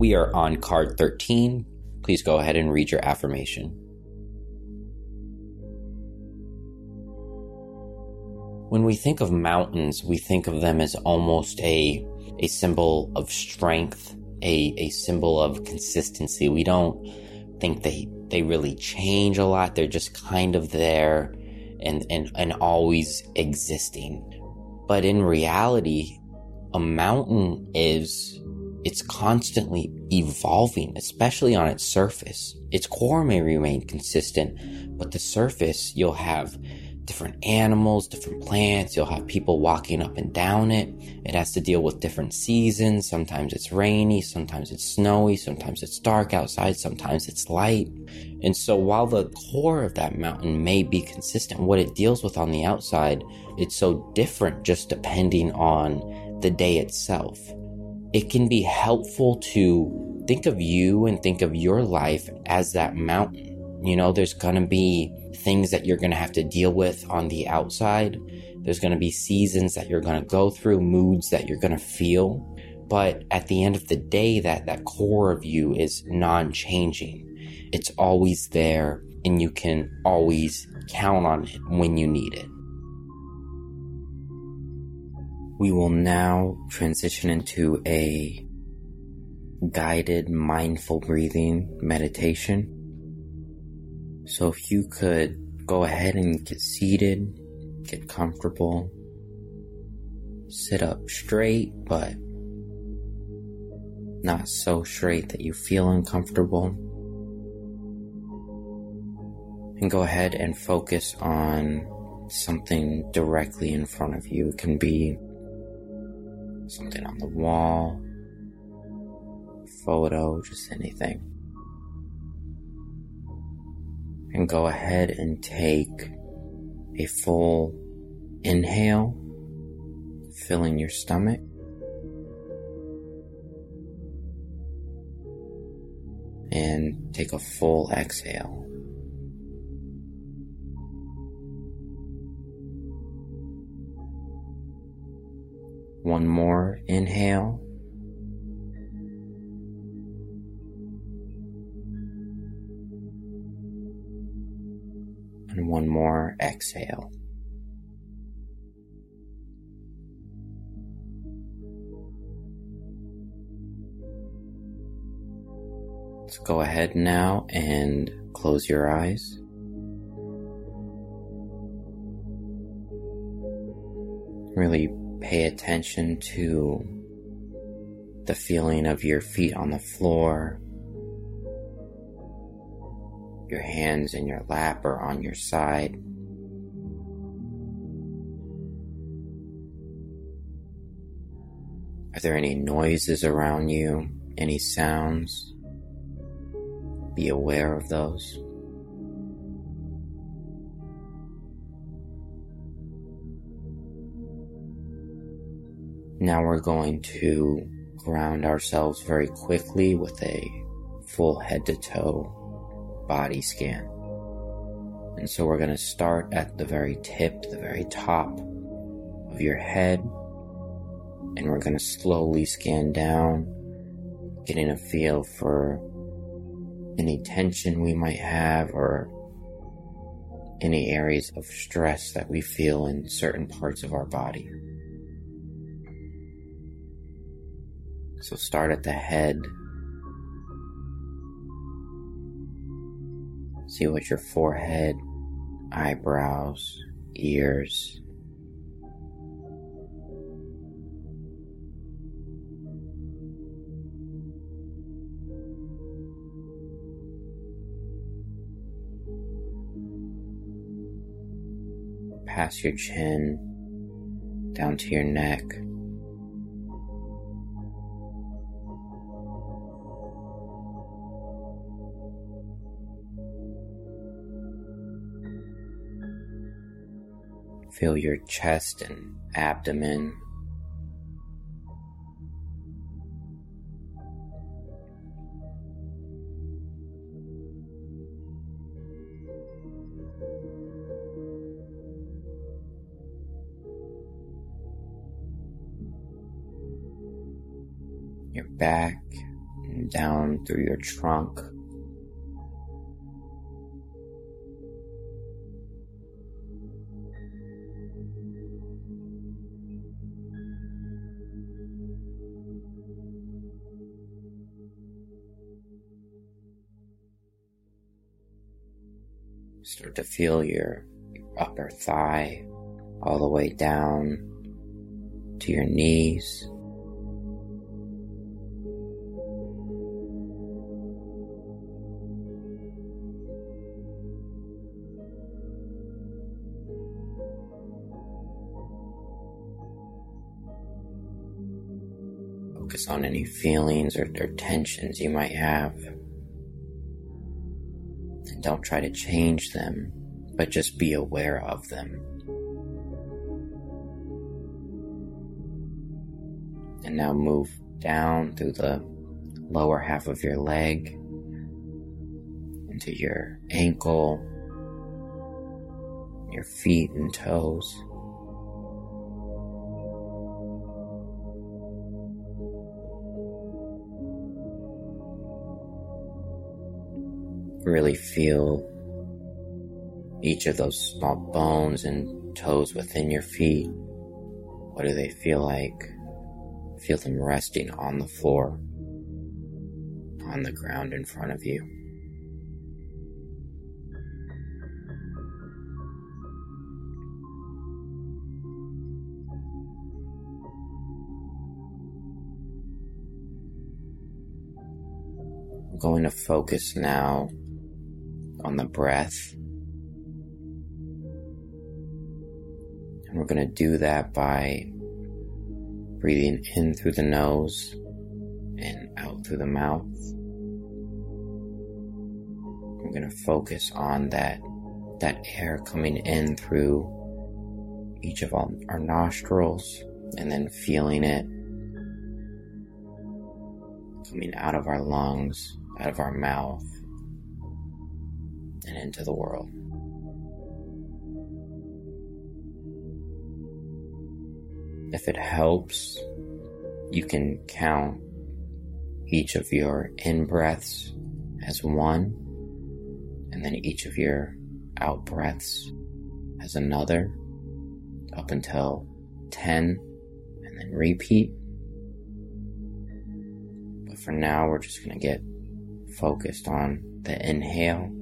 We are on card 13. Please go ahead and read your affirmation. When we think of mountains, we think of them as almost a, a symbol of strength, a, a symbol of consistency. We don't think they, they really change a lot. They're just kind of there and, and, and always existing. But in reality, a mountain is it's constantly evolving, especially on its surface. Its core may remain consistent, but the surface you'll have different animals, different plants. You'll have people walking up and down it. It has to deal with different seasons. Sometimes it's rainy, sometimes it's snowy, sometimes it's dark outside, sometimes it's light. And so while the core of that mountain may be consistent, what it deals with on the outside, it's so different just depending on the day itself. It can be helpful to think of you and think of your life as that mountain. You know, there's gonna be things that you're going to have to deal with on the outside. There's going to be seasons that you're going to go through, moods that you're going to feel. But at the end of the day, that, that core of you is non changing. It's always there and you can always count on it when you need it. We will now transition into a guided mindful breathing meditation. So if you could go ahead and get seated, get comfortable, sit up straight, but not so straight that you feel uncomfortable. And go ahead and focus on something directly in front of you. It can be something on the wall, photo, just anything and go ahead and take a full inhale, filling your stomach. And take a full exhale. One more inhale. and one more exhale. Let's go ahead now and close your eyes. Really pay attention to the feeling of your feet on the floor, your hands in your lap or on your side. Are there any noises around you? Any sounds? Be aware of those. Now we're going to ground ourselves very quickly with a full head to toe body scan. And so we're going to start at the very tip, the very top of your head, and we're going to slowly scan down, getting a feel for any tension we might have or any areas of stress that we feel in certain parts of our body. So start at the head See what your forehead, eyebrows, ears, past your chin, down to your neck. Feel your chest and abdomen. Your back, and down through your trunk. Start to feel your upper thigh all the way down to your knees. Focus on any feelings or, or tensions you might have. Don't try to change them, but just be aware of them. And now move down through the lower half of your leg into your ankle, your feet and toes. Really feel each of those small bones and toes within your feet. What do they feel like? Feel them resting on the floor, on the ground in front of you. I'm going to focus now on the breath. And we're going to do that by breathing in through the nose and out through the mouth. I'm going to focus on that that air coming in through each of our nostrils and then feeling it coming out of our lungs, out of our mouth, and into the world. If it helps, you can count each of your in breaths as one, and then each of your out breaths as another, up until 10, and then repeat. But for now, we're just going to get focused on the inhale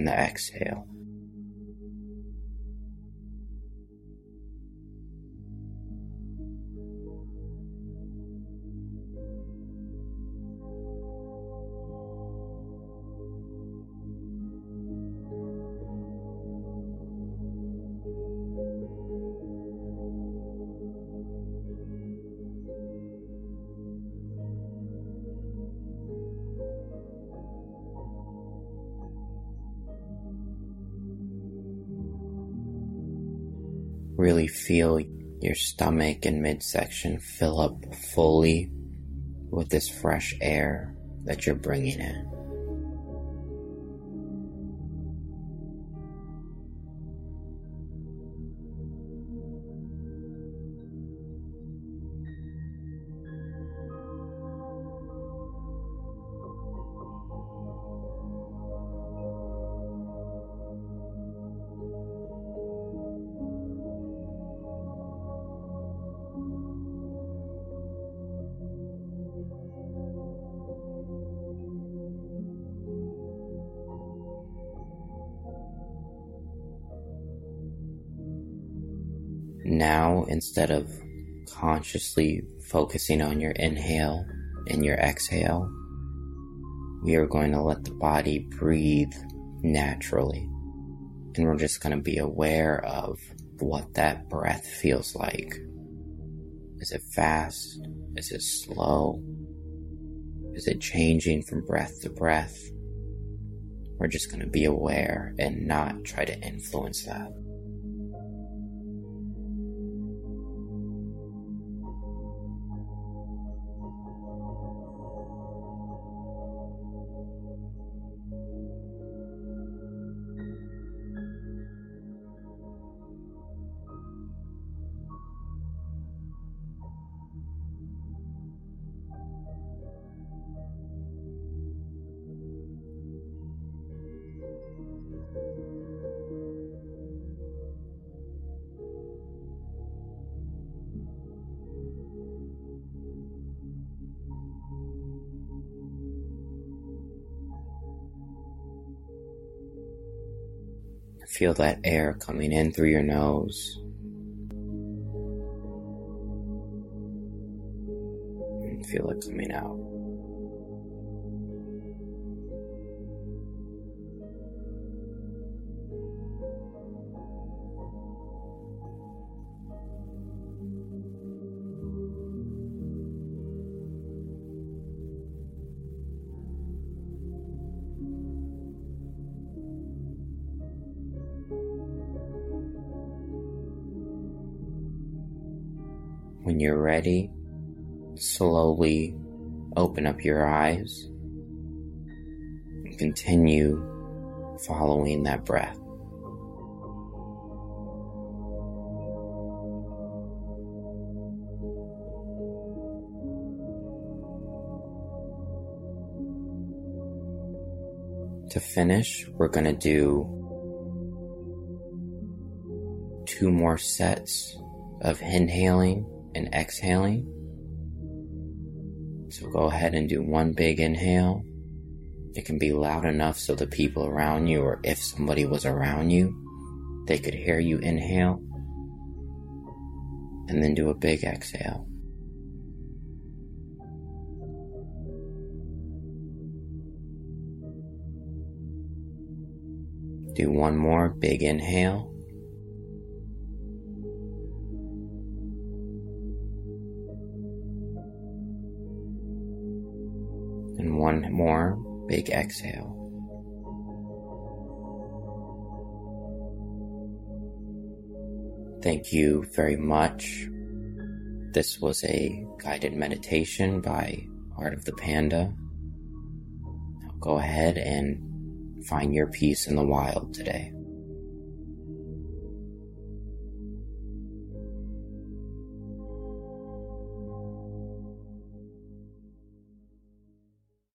and the exhale. Really feel your stomach and midsection fill up fully with this fresh air that you're bringing in. Now, instead of consciously focusing on your inhale and your exhale, we are going to let the body breathe naturally. And we're just going to be aware of what that breath feels like. Is it fast? Is it slow? Is it changing from breath to breath? We're just going to be aware and not try to influence that. Feel that air coming in through your nose. And feel it coming out. When you're ready, slowly open up your eyes and continue following that breath. To finish, we're going to do two more sets of inhaling and exhaling. So go ahead and do one big inhale. It can be loud enough so the people around you, or if somebody was around you, they could hear you inhale. And then do a big exhale. Do one more big inhale. One more big exhale. Thank you very much. This was a guided meditation by Art of the Panda. Now go ahead and find your peace in the wild today.